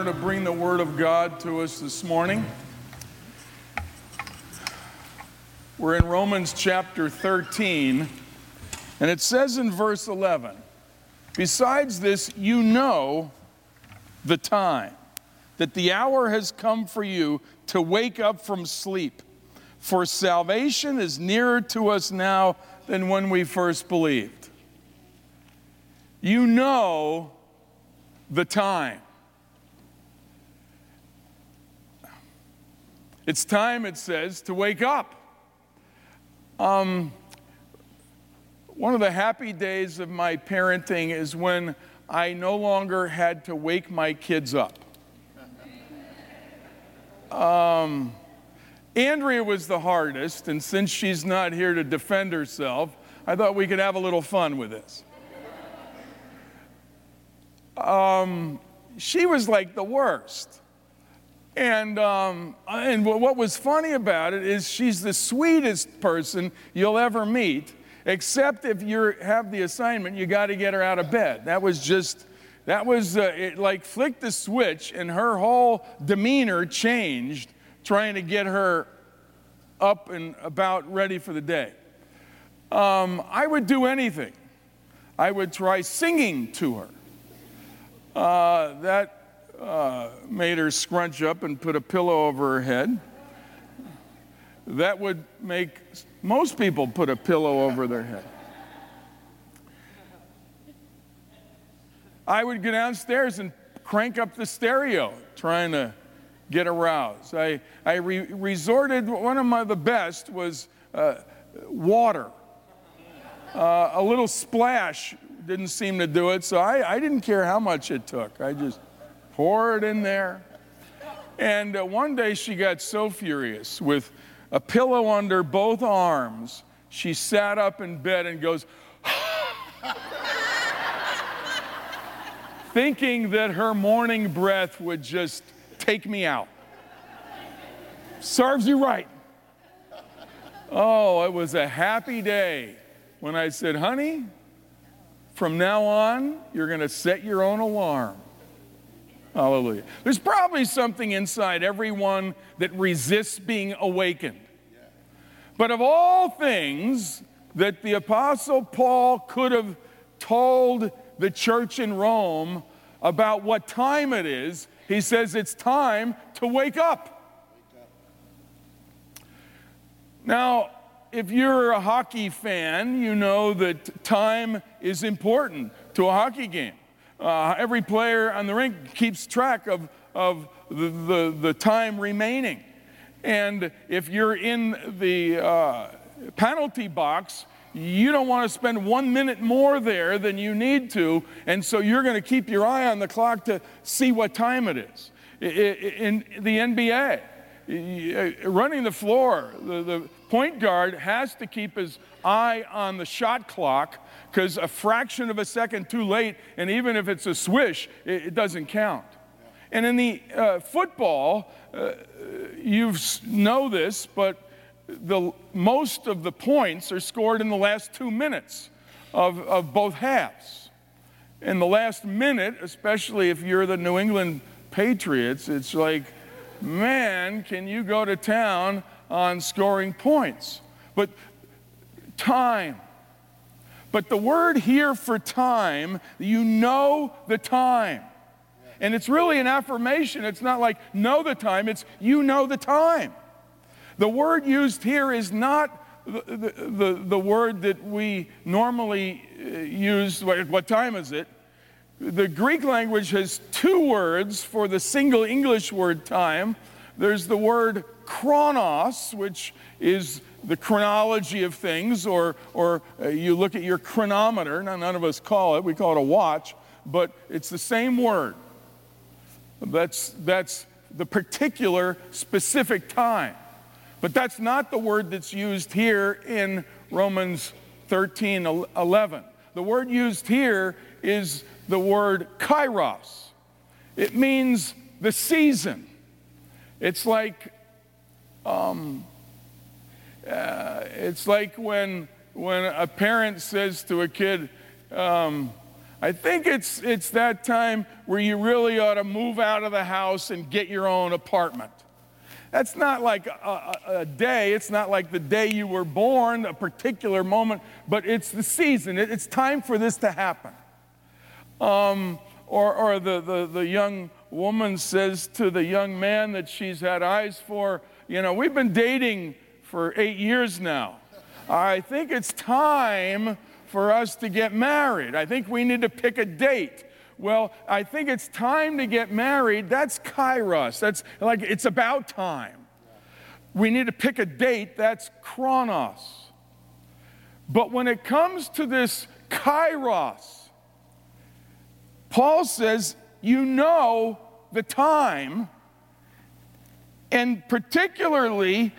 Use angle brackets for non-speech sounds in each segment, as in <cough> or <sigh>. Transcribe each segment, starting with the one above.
honor to bring the Word of God to us this morning. We're in Romans chapter 13, and it says in verse 11 Besides this, you know the time, that the hour has come for you to wake up from sleep. For salvation is nearer to us now than when we first believed. You know the time. It's time, it says, to wake up. Um, one of the happy days of my parenting is when I no longer had to wake my kids up. Um, Andrea was the hardest, and since she's not here to defend herself, I thought we could have a little fun with this. Um, she was like the worst. And, um, and what was funny about it is she's the sweetest person you'll ever meet, except if you have the assignment, you got to get her out of bed. That was just, that was uh, it like flicked the switch, and her whole demeanor changed trying to get her up and about ready for the day. Um, I would do anything. I would try singing to her. Uh, that uh, made her scrunch up and put a pillow over her head. That would make most people put a pillow over their head. I would go downstairs and crank up the stereo trying to get aroused. I, I re- resorted, one of my, the best was uh, water. Uh, a little splash didn't seem to do it, so I, I didn't care how much it took. I just poured it in there. And uh, one day she got so furious with a pillow under both arms, she sat up in bed and goes, <laughs> thinking that her morning breath would just take me out. Serves you right. Oh, it was a happy day when I said, honey, from now on, you're going to set your own alarm. Hallelujah. There's probably something inside everyone that resists being awakened. But of all things that the Apostle Paul could have told the church in Rome about what time it is, he says it's time to wake up. Now, if you're a hockey fan, you know that time is important to a hockey game. Uh, every player on the rink keeps track of, of the, the, the time remaining. And if you're in the uh, penalty box, you don't want to spend one minute more there than you need to, and so you're going to keep your eye on the clock to see what time it is. In the NBA, running the floor, the point guard has to keep his eye on the shot clock because a fraction of a second too late, and even if it's a swish, it, it doesn't count. And in the uh, football, uh, you know this, but the, most of the points are scored in the last two minutes of, of both halves. In the last minute, especially if you're the New England Patriots, it's like man, can you go to town on scoring points? But time. But the word here for time, you know the time. And it's really an affirmation. It's not like know the time, it's you know the time. The word used here is not the, the, the, word that we normally uh, use. What time is it? The Greek language has two words for the single English word time. There's the word chronos, which is the chronology of things, or, or uh, you look at your chronometer. Now, none of us call it, we call it a watch, but it's the same word. That's, that's the particular specific time. But that's not the word that's used here in Romans 13 11. The word used here is the word kairos. It means the season. It's like, um, uh, it's like when, when a parent says to a kid, um, I think it's, it's that time where you really ought to move out of the house and get your own apartment. That's not like a, a, a, day, it's not like the day you were born, a particular moment, but it's the season. It, it's time for this to happen. Um, or or the, the, the young woman says to the young man that she's had eyes for, you know, we've been dating for eight years now. I think it's time for us to get married. I think we need to pick a date. Well, I think it's time to get married. That's kairos. That's like it's about time. We need to pick a date. That's chronos. But when it comes to this kairos, Paul says, you know the time, and particularly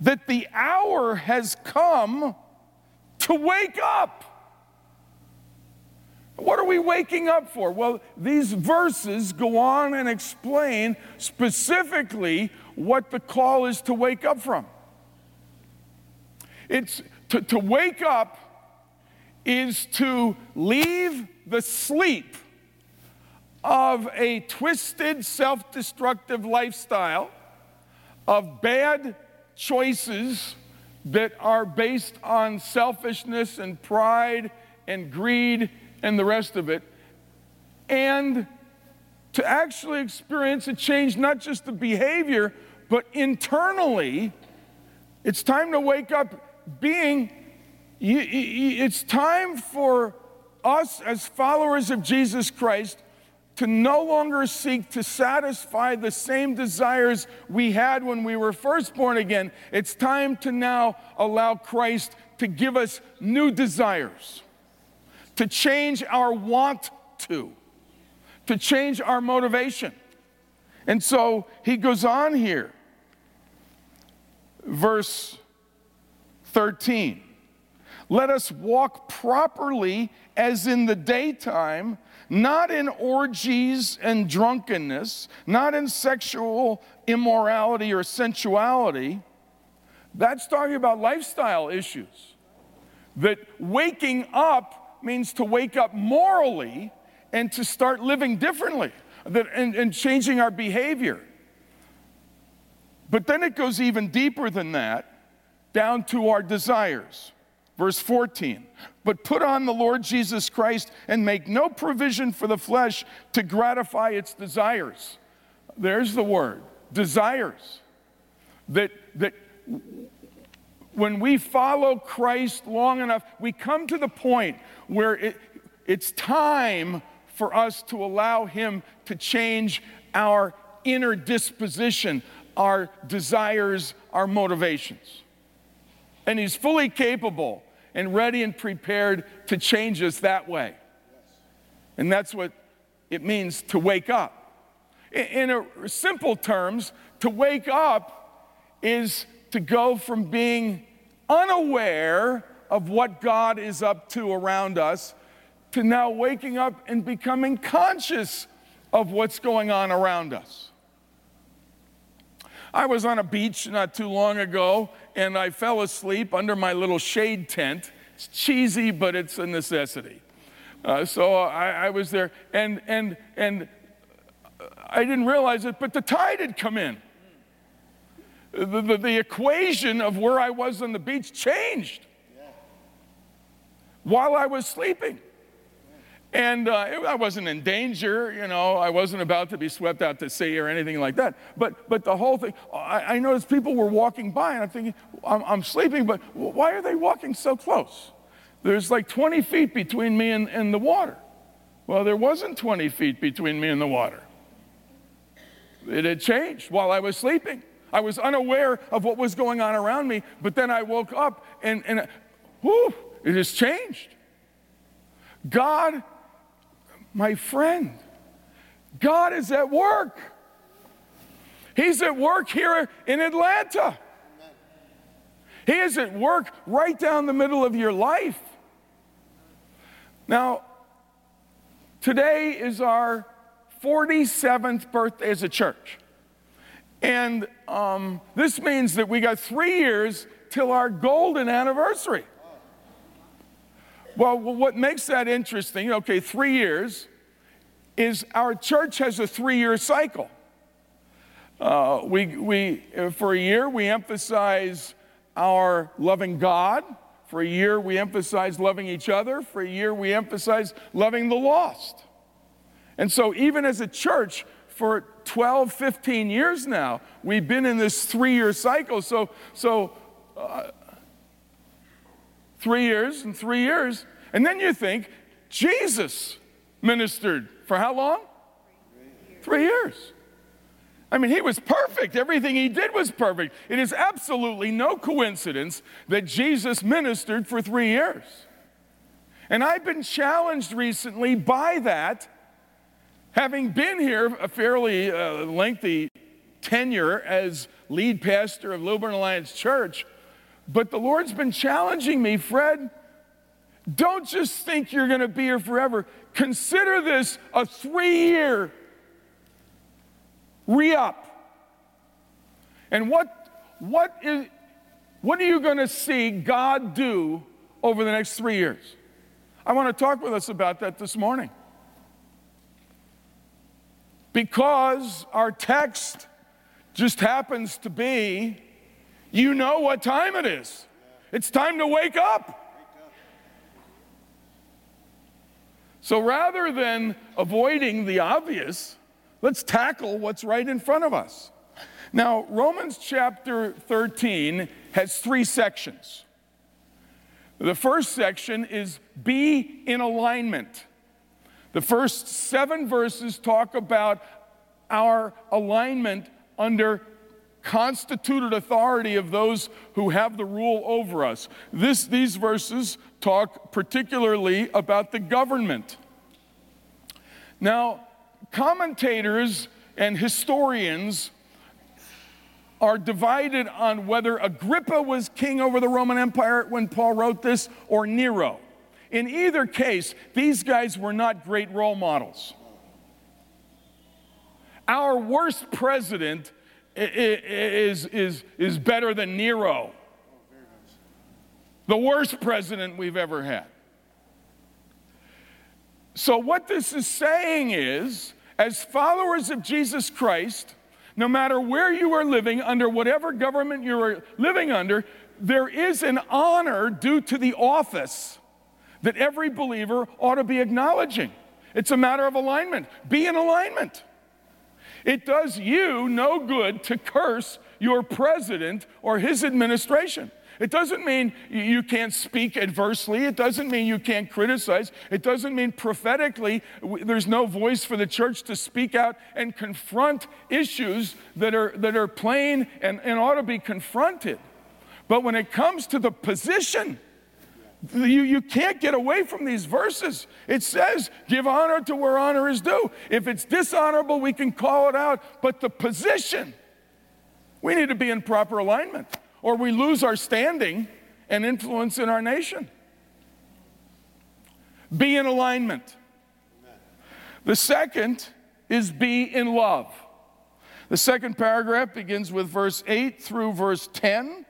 that the hour has come to wake up. What are we waking up for? Well, these verses go on and explain specifically what the call is to wake up from. It's to, to wake up is to leave the sleep of a twisted, self destructive lifestyle of bad choices that are based on selfishness and pride and greed and the rest of it, and to actually experience a change, not just the behavior, but internally. It's time to wake up being, it's time for us as followers of Jesus Christ to no longer seek to satisfy the same desires we had when we were first born again. It's time to now allow Christ to give us new desires, to change our want to, to change our motivation. And so he goes on here, verse 13. Let us walk properly as in the daytime not in orgies and drunkenness, not in sexual immorality or sensuality. That's talking about lifestyle issues. That waking up means to wake up morally and to start living differently that, and, and changing our behavior. But then it goes even deeper than that, down to our desires. Verse 14, but put on the Lord Jesus Christ and make no provision for the flesh to gratify its desires. There's the word desires. That, that when we follow Christ long enough, we come to the point where it, it's time for us to allow Him to change our inner disposition, our desires, our motivations. And He's fully capable and ready and prepared to change us that way. And that's what it means to wake up. In simple terms, to wake up is to go from being unaware of what God is up to around us to now waking up and becoming conscious of what's going on around us. I was on a beach not too long ago and I fell asleep under my little shade tent. It's cheesy, but it's a necessity. Uh, so I, I, was there, and, and, and I didn't realize it, but the tide had come in. The, the, the equation of where I was on the beach changed while I was sleeping. And uh, I wasn't in danger, you know, I wasn't about to be swept out to sea or anything like that. But, but the whole thing, I, I noticed people were walking by, and I'm thinking, I'm, I'm, sleeping, but why are they walking so close? There's like 20 feet between me and, and the water. Well, there wasn't 20 feet between me and the water. It had changed while I was sleeping. I was unaware of what was going on around me, but then I woke up and, and whew, it has changed. God my friend, God is at work. He's at work here in Atlanta. He is at work right down the middle of your life. Now, today is our 47th birthday as a church. And um, this means that we got three years till our golden anniversary. Well, what makes that interesting, okay, three years, is our church has a three year cycle. Uh, we, we, for a year, we emphasize our loving God. For a year, we emphasize loving each other. For a year, we emphasize loving the lost. And so, even as a church, for 12, 15 years now, we've been in this three year cycle. So, so uh, three years and three years. And then you think, Jesus ministered for how long? Three years. I mean, he was perfect. Everything he did was perfect. It is absolutely no coincidence that Jesus ministered for three years. And I've been challenged recently by that, having been here a fairly uh, lengthy tenure as lead pastor of Lilburn Alliance Church. But the Lord's been challenging me, Fred. Don't just think you're going to be here forever. Consider this a three year re up. And what, what, is, what are you going to see God do over the next three years? I want to talk with us about that this morning. Because our text just happens to be, you know what time it is. It's time to wake up. So rather than avoiding the obvious, let's tackle what's right in front of us. Now, Romans chapter 13 has three sections. The first section is be in alignment. The first seven verses talk about our alignment under constituted authority of those who have the rule over us. This, these verses talk particularly about the government. Now, commentators and historians are divided on whether Agrippa was king over the Roman Empire when Paul wrote this or Nero. In either case, these guys were not great role models. Our worst president is, is, is better than Nero, the worst president we've ever had. So, what this is saying is, as followers of Jesus Christ, no matter where you are living, under whatever government you are living under, there is an honor due to the office that every believer ought to be acknowledging. It's a matter of alignment. Be in alignment. It does you no good to curse your president or his administration. It doesn't mean you can't speak adversely. It doesn't mean you can't criticize. It doesn't mean prophetically there's no voice for the church to speak out and confront issues that are, that are plain and, and ought to be confronted. But when it comes to the position, you, you can't get away from these verses. It says, give honor to where honor is due. If it's dishonorable, we can call it out. But the position, we need to be in proper alignment, or we lose our standing and influence in our nation. Be in alignment. The second is be in love. The second paragraph begins with verse 8 through verse 10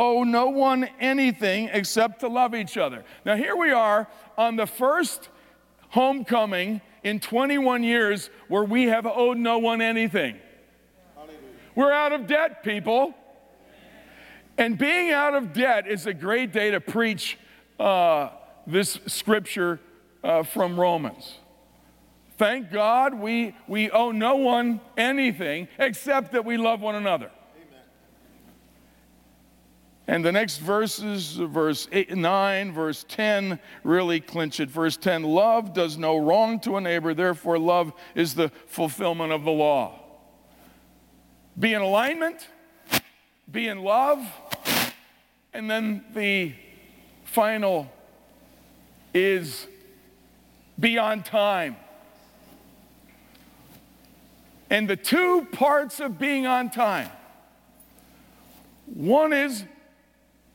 owe no one anything except to love each other. Now, here we are on the first homecoming in 21 years where we have owed no one anything. We're out of debt, people. And being out of debt is a great day to preach uh, this scripture uh, from Romans. Thank God we, we owe no one anything except that we love one another. And the next verses, verse eight, 9, verse 10, really clinch it. Verse 10 Love does no wrong to a neighbor, therefore, love is the fulfillment of the law. Be in alignment, be in love, and then the final is be on time. And the two parts of being on time one is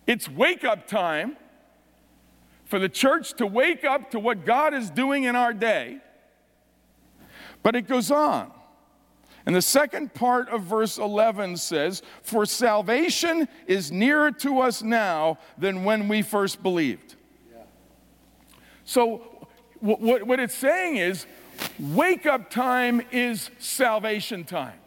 it's wake up time for the church to wake up to what God is doing in our day. But it goes on. And the second part of verse 11 says, For salvation is nearer to us now than when we first believed. Yeah. So, what, what it's saying is, wake up time is salvation time.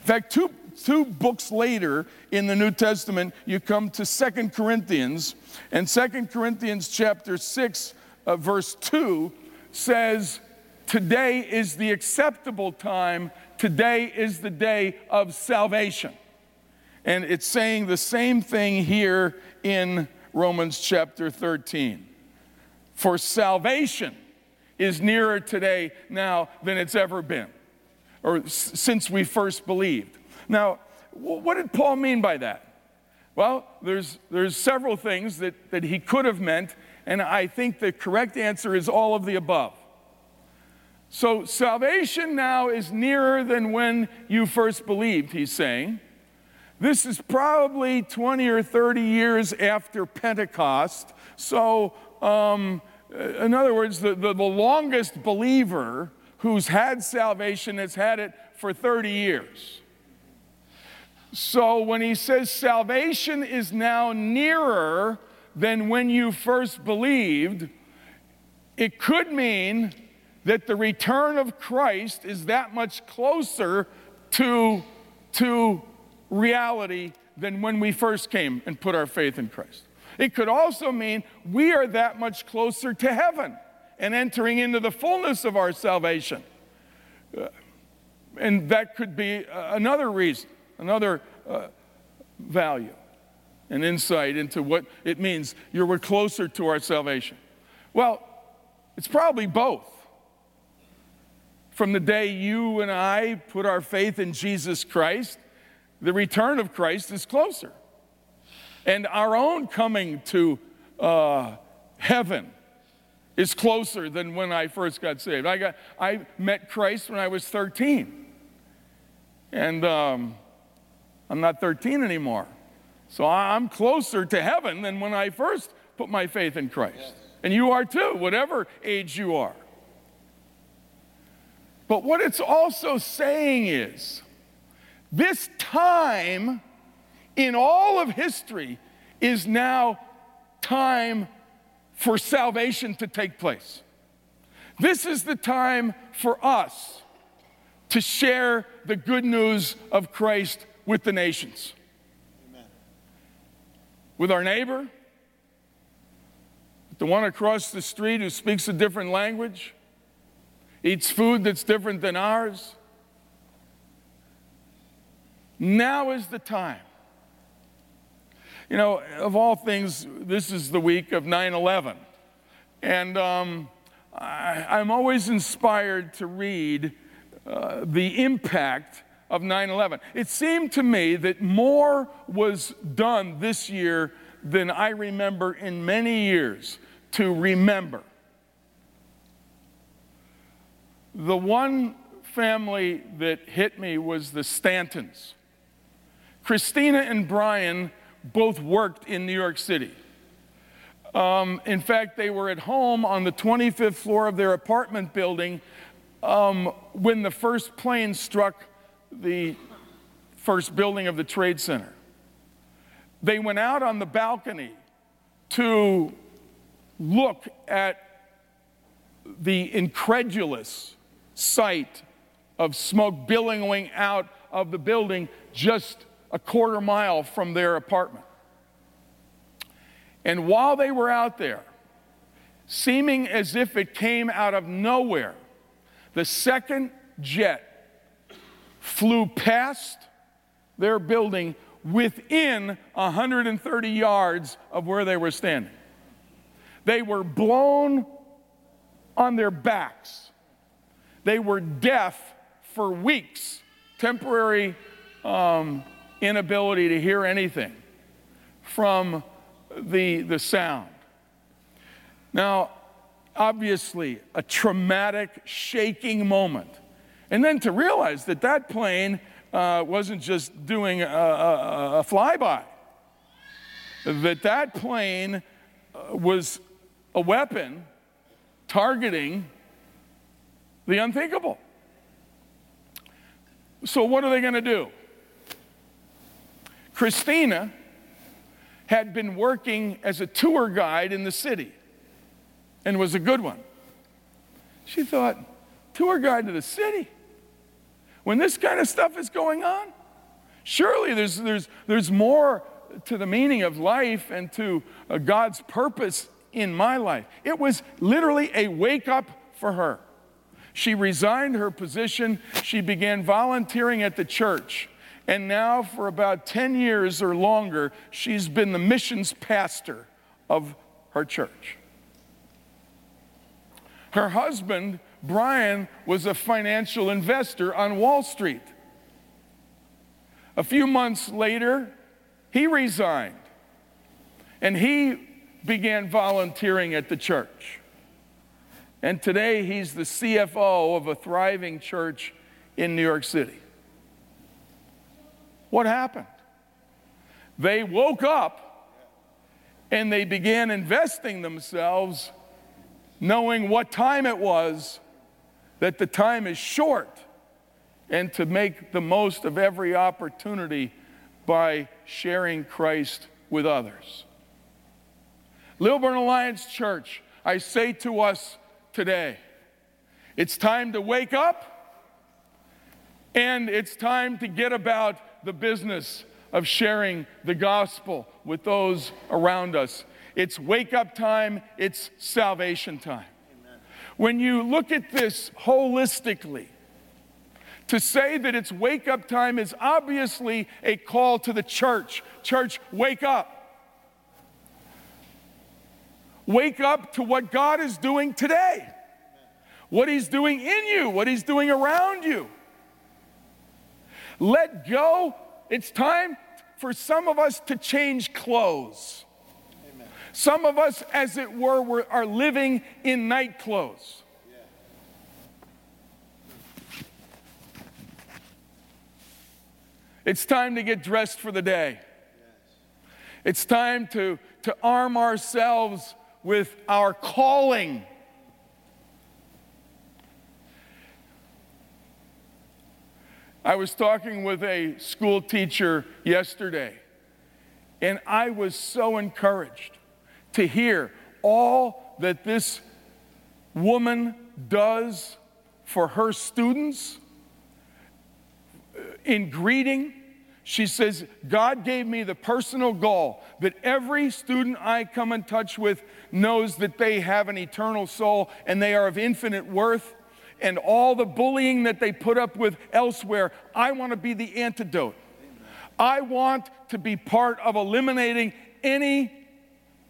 In fact, two, two books later in the New Testament, you come to Second Corinthians, and Second Corinthians chapter 6, uh, verse 2 says, Today is the acceptable time, today is the day of salvation. And it's saying the same thing here in Romans chapter 13. For salvation is nearer today now than it's ever been, or s- since we first believed. Now, what did Paul mean by that? Well, there's, there's several things that, that he could have meant, and I think the correct answer is all of the above. So, salvation now is nearer than when you first believed, he's saying. This is probably 20 or 30 years after Pentecost. So, um, in other words, the, the, the longest believer who's had salvation has had it for 30 years. So when he says salvation is now nearer than when you first believed, it could mean that the return of Christ is that much closer to, to reality than when we first came and put our faith in Christ. It could also mean we are that much closer to heaven and entering into the fullness of our salvation. Uh, and that could be uh, another reason another uh, value, an insight into what it means. You're we're closer to our salvation. Well, it's probably both. From the day you and I put our faith in Jesus Christ, the return of Christ is closer. And our own coming to uh, heaven is closer than when I first got saved. I, got, I met Christ when I was 13. And um, I'm not 13 anymore. So I'm closer to heaven than when I first put my faith in Christ. Yes. And you are too, whatever age you are. But what it's also saying is this time in all of history is now time for salvation to take place. This is the time for us to share the good news of Christ with the nations, Amen. with our neighbor, the one across the street who speaks a different language, eats food that's different than ours. Now is the time. You know, of all things, this is the week of 9 11. And um, I, am always inspired to read uh, the impact of 9 11. It seemed to me that more was done this year than I remember in many years to remember. The one family that hit me was the Stantons. Christina and Brian both worked in New York City. Um, in fact, they were at home on the 25th floor of their apartment building um, when the first plane struck the first building of the Trade Center. They went out on the balcony to look at the incredulous sight of smoke billowing out of the building just a quarter mile from their apartment. And while they were out there, seeming as if it came out of nowhere, the second jet flew past their building within 130 yards of where they were standing. They were blown on their backs. They were deaf for weeks, temporary um, inability to hear anything from the, the sound. Now, obviously, a traumatic, shaking moment. And then to realize that that plane uh, wasn't just doing a, a, a, flyby, that that plane uh, was a weapon targeting the unthinkable. So, what are they going to do? Christina had been working as a tour guide in the city. and was a good one. She thought, tour guide to the city? When this kind of stuff is going on? Surely there's, there's, there's more to the meaning of life and to uh, God's purpose in my life. It was literally a wake up for her. She resigned her position. She began volunteering at the church. And now, for about 10 years or longer, she's been the missions pastor of her church. Her husband, Brian, was a financial investor on Wall Street. A few months later, he resigned and he began volunteering at the church. And today he's the CFO of a thriving church in New York City. What happened? They woke up and they began investing themselves, knowing what time it was, that the time is short, and to make the most of every opportunity by sharing Christ with others. Lilburn Alliance Church, I say to us today, it's time to wake up and it's time to get about the business of sharing the gospel with those around us. It's wake up time, it's salvation time. When you look at this holistically, to say that it's wake up time is obviously a call to the church. Church, wake up. Wake up to what God is doing today, what He's doing in you, what He's doing around you. Let go. It's time for some of us to change clothes. Some of us, as it were, are living in night clothes. It's time to get dressed for the day. It's time to, to arm ourselves with our calling. I was talking with a school teacher yesterday, and I was so encouraged to hear all that this woman does for her students uh, in greeting she says, God gave me the personal goal that every student I come in touch with knows that they have an eternal soul and they are of infinite worth. And all the bullying that they put up with elsewhere, I want to be the antidote. I want to be part of eliminating any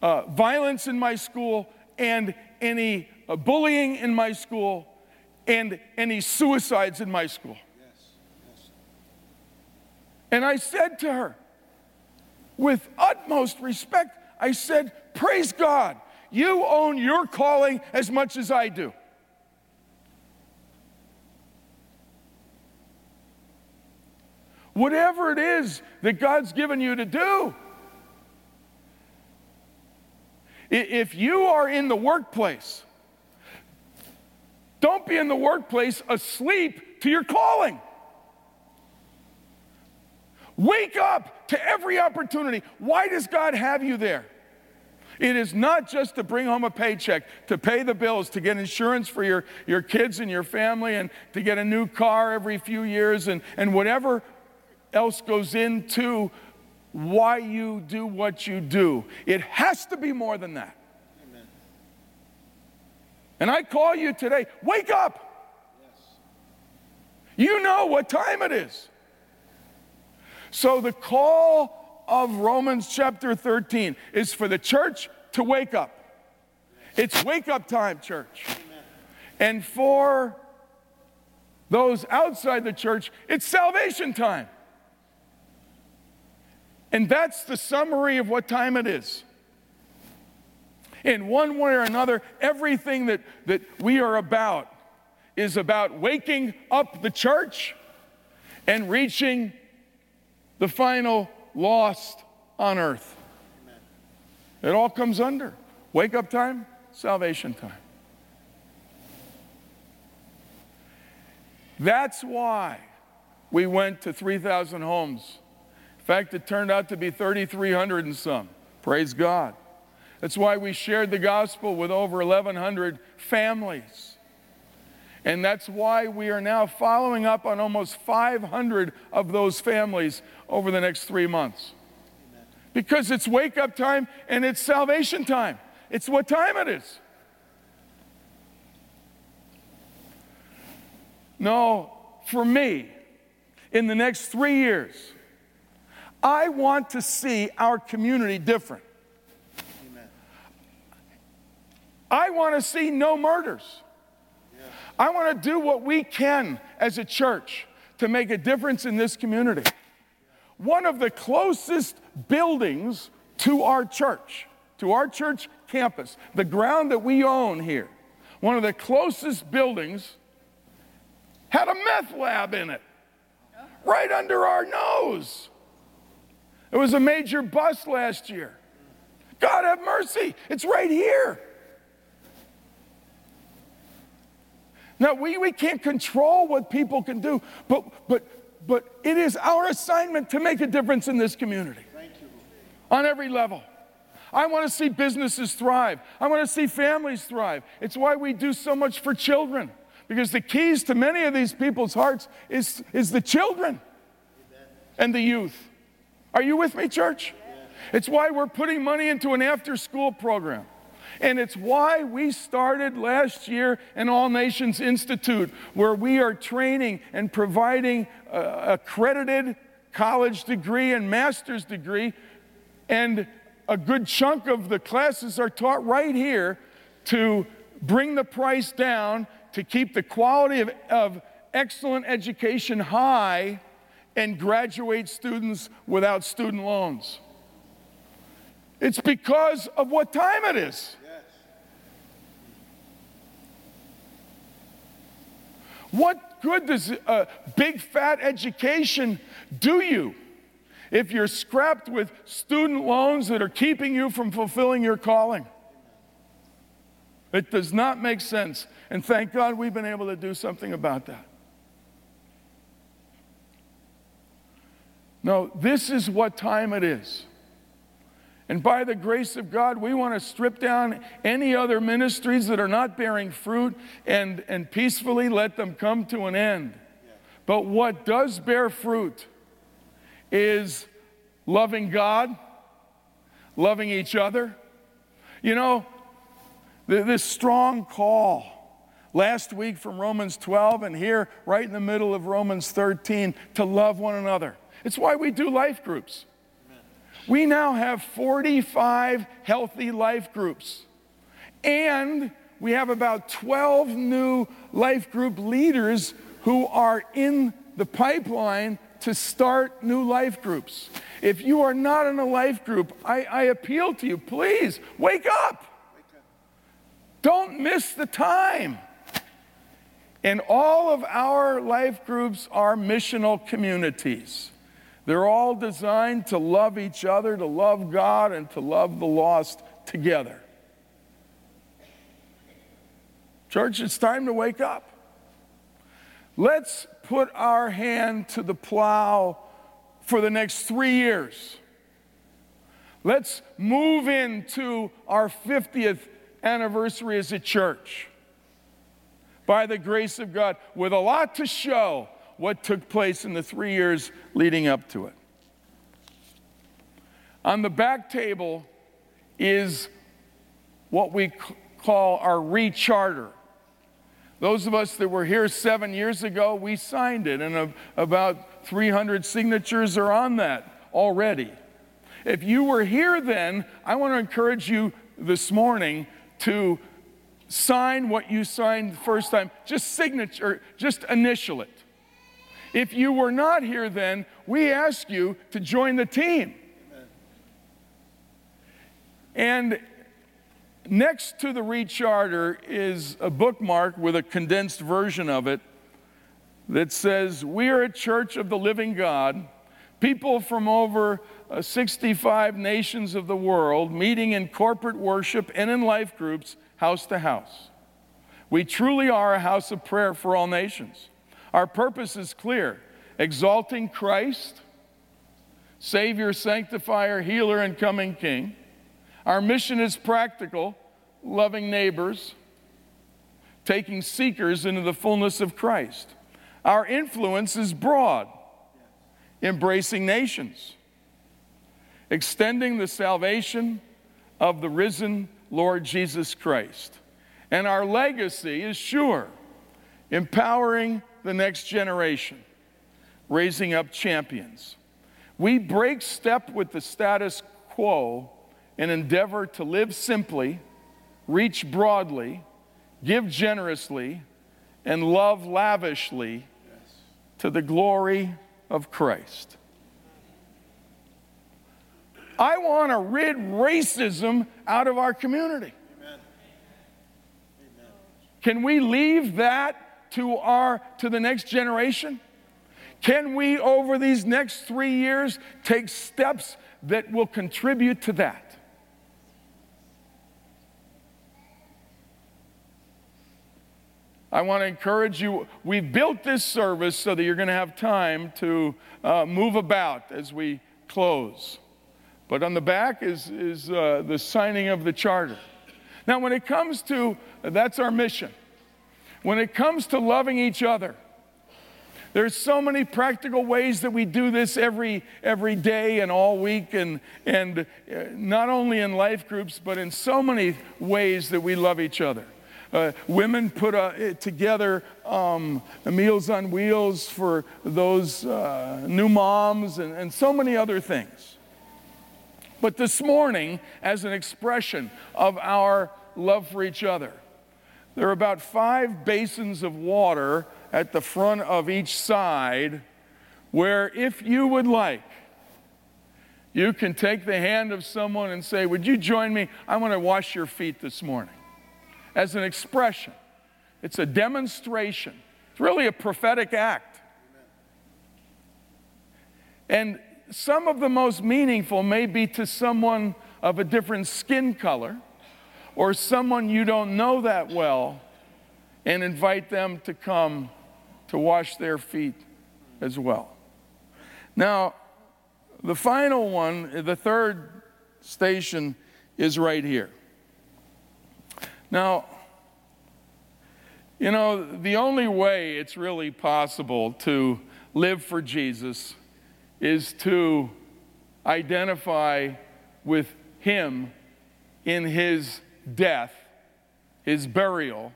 uh, violence in my school and any uh, bullying in my school and any suicides in my school. And I said to her, with utmost respect, I said, Praise God, you own your calling as much as I do. Whatever it is that God's given you to do, if you are in the workplace, don't be in the workplace asleep to your calling. Wake up to every opportunity. Why does God have you there? It is not just to bring home a paycheck, to pay the bills, to get insurance for your, your kids and your family, and to get a new car every few years, and, and whatever else goes into why you do what you do. It has to be more than that. Amen. And I call you today wake up. Yes. You know what time it is. So the call of Romans chapter 13 is for the church to wake up. It's wake up time, church. And for those outside the church, it's salvation time. And that's the summary of what time it is. In one way or another, everything that, that we are about is about waking up the church and reaching the final lost on earth. Amen. It all comes under wake up time, salvation time. That's why we went to 3,000 homes. In fact, it turned out to be 3,300 and some. Praise God. That's why we shared the gospel with over 1,100 families. And that's why we are now following up on almost 500 of those families over the next three months. Because it's wake up time and it's salvation time. It's what time it is. No, for me, in the next three years, I want to see our community different. Amen. I want to see no murders. Yeah. I want to do what we can as a church to make a difference in this community. One of the closest buildings to our church, to our church campus, the ground that we own here, one of the closest buildings had a meth lab in it, right under our nose. It was a major bust last year. God have mercy, it's right here. Now, we, we can't control what people can do, but, but, but it is our assignment to make a difference in this community on every level. I want to see businesses thrive. I want to see families thrive. It's why we do so much for children. Because the keys to many of these people's hearts is, is the children and the youth. Are you with me, church? It's why we're putting money into an after school program. And it's why we started last year an All Nations Institute, where we are training and providing accredited college degree and master's degree. And a good chunk of the classes are taught right here to bring the price down to keep the quality of, of excellent education high and graduate students without student loans. It's because of what time it is. What good does a big fat education do you if you're scrapped with student loans that are keeping you from fulfilling your calling? It does not make sense. And thank God we've been able to do something about that. No, this is what time it is. And by the grace of God, we want to strip down any other ministries that are not bearing fruit and, and peacefully let them come to an end. But what does bear fruit is loving God, loving each other. You know, this strong call last week from Romans 12 and here right in the middle of Romans 13 to love one another. It's why we do life groups. We now have 45 healthy life groups. And we have about 12 new life group leaders who are in the pipeline to start new life groups. If you are not in a life group, I, I appeal to you, please wake up. Don't miss the time. And all of our life groups are missional communities. They're all designed to love each other, to love God, and to love the lost together. Church, it's time to wake up. Let's put our hand to the plow for the next three years. Let's move into our 50th anniversary as a church by the grace of God with a lot to show what took place in the three years leading up to it. On the back table is what we call our recharter. Those of us that were here seven years ago, we signed it, and about 300 signatures are on that already. If you were here then, I want to encourage you this morning to sign what you signed the first time, just signature, just initial it. If you were not here then, we ask you to join the team. And next to the recharter is a bookmark with a condensed version of it that says, We are a church of the living God, people from over uh, 65 nations of the world, meeting in corporate worship and in life groups house to house. We truly are a house of prayer for all nations. Our purpose is clear exalting Christ, Savior, Sanctifier, Healer, and Coming King. Our mission is practical, loving neighbors, taking seekers into the fullness of Christ. Our influence is broad, embracing nations, extending the salvation of the risen Lord Jesus Christ. And our legacy is sure, empowering the next generation, raising up champions. We break step with the status quo and endeavor to live simply, reach broadly, give generously, and love lavishly to the glory of Christ. I want to rid racism out of our community. Amen. Amen. Can we leave that to our to the next generation? Can we over these next 3 years take steps that will contribute to that? I want to encourage you. We've built this service so that you're going to have time to uh, move about as we close. But on the back is, is uh, the signing of the charter. Now, when it comes to, that's our mission. When it comes to loving each other, there's so many practical ways that we do this every, every day and all week, and, and uh, not only in life groups, but in so many ways that we love each other. Uh, women put uh, together um, Meals on Wheels for those uh, new moms and, and so many other things. But this morning, as an expression of our love for each other, there are about five basins of water at the front of each side where, if you would like, you can take the hand of someone and say, Would you join me? I want to wash your feet this morning as an expression, it's a demonstration, it's really a prophetic act. And some of the most meaningful may be to someone of a different skin color or someone you don't know that well and invite them to come to wash their feet as well. Now, the final one, the third station, is right here. Now, you know, the only way it's really possible to live for Jesus is to identify with Him in His death, His burial,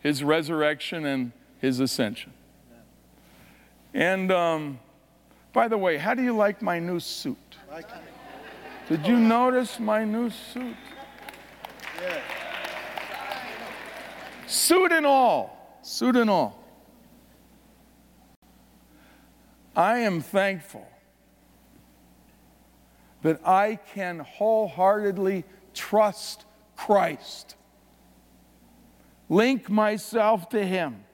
His resurrection, and His ascension. And um, by the way, how do you like my new suit? Did you notice my new suit? Yeah. Suit and all, suit and all. I am thankful that I can wholeheartedly trust Christ, link myself to Him,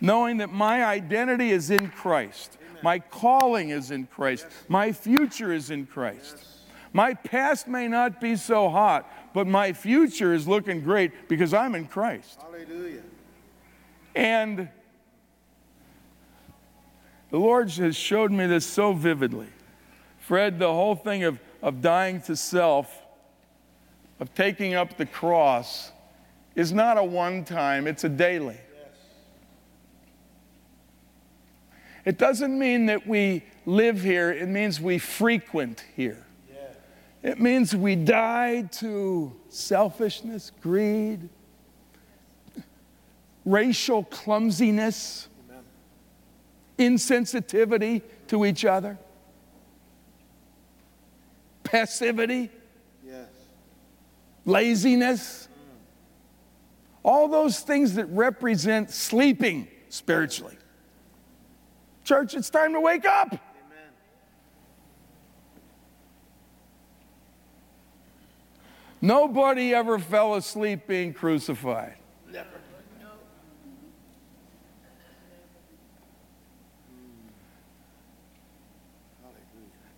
knowing that my identity is in Christ, Amen. my calling is in Christ, yes. my future is in Christ. Yes. My past may not be so hot, but my future is looking great because I'm in Christ. Hallelujah. And the Lord has showed me this so vividly. Fred, the whole thing of, of dying to self, of taking up the cross, is not a one time, it's a daily. It doesn't mean that we live here, it means we frequent here. It means we die to selfishness, greed, racial clumsiness, insensitivity to each other, passivity. Laziness. All those things that represent sleeping spiritually. Church, it's time to wake up. Amen. Nobody ever fell asleep being crucified. Never.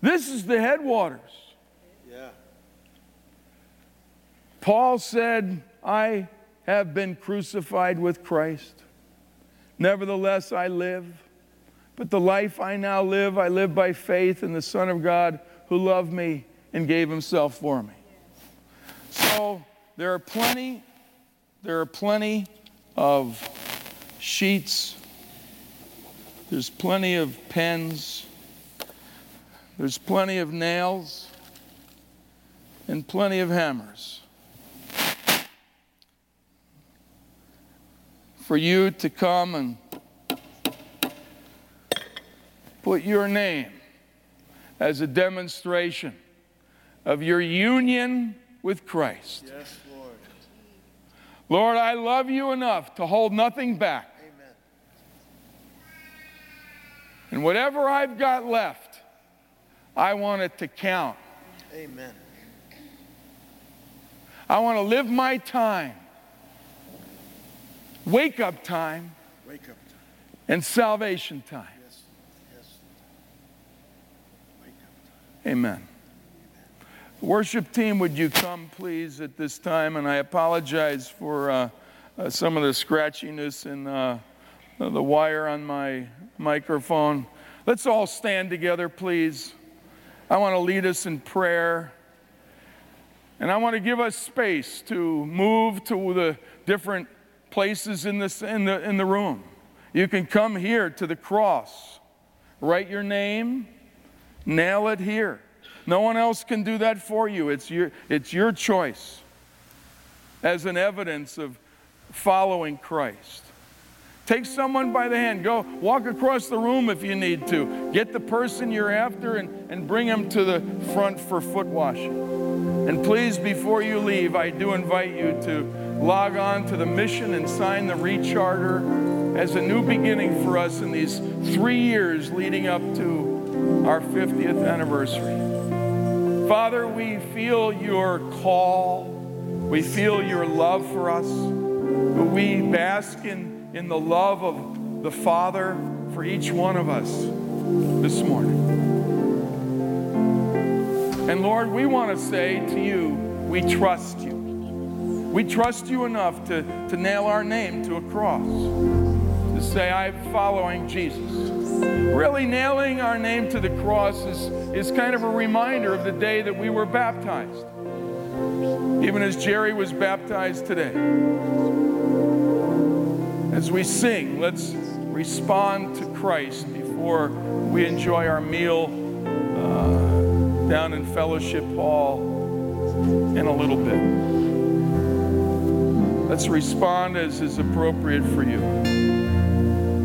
This is the headwaters. Yeah. Paul said, I have been crucified with Christ. Nevertheless, I live. But the life I now live, I live by faith in the Son of God who loved me and gave himself for me. So there are plenty, there are plenty of sheets. There's plenty of pens. There's plenty of nails and plenty of hammers. For you to come and put your name as a demonstration of your union with Christ. Yes, Lord. Lord, I love you enough to hold nothing back. Amen. And whatever I've got left, I want it to count. Amen. I want to live my time, wake up time, Wake up. time. and salvation time. Yes. Yes. Wake up. time. Amen. Worship team, would you come, please, at this time? And I apologize for uh, uh, some of the scratchiness in uh, the wire on my microphone. Let's all stand together, please. I want to lead us in prayer. And I want to give us space to move to the different places in, this, in, the, in the room. You can come here to the cross, write your name, nail it here. No one else can do that for you. It's your, it's your choice as an evidence of following Christ. Take someone by the hand. Go walk across the room if you need to. Get the person you're after and, and bring them to the front for foot washing. And please, before you leave, I do invite you to log on to the mission and sign the recharter as a new beginning for us in these three years leading up to our 50th anniversary. Father, we feel your call. We feel your love for us. We bask in, in the love of the Father for each one of us this morning. And Lord, we want to say to you, we trust you. We trust you enough to, to nail our name to a cross, to say, I'm following Jesus. Really, nailing our name to the cross is, is kind of a reminder of the day that we were baptized, even as Jerry was baptized today. As we sing, let's respond to Christ before we enjoy our meal uh, down in Fellowship Hall in a little bit. Let's respond as is appropriate for you.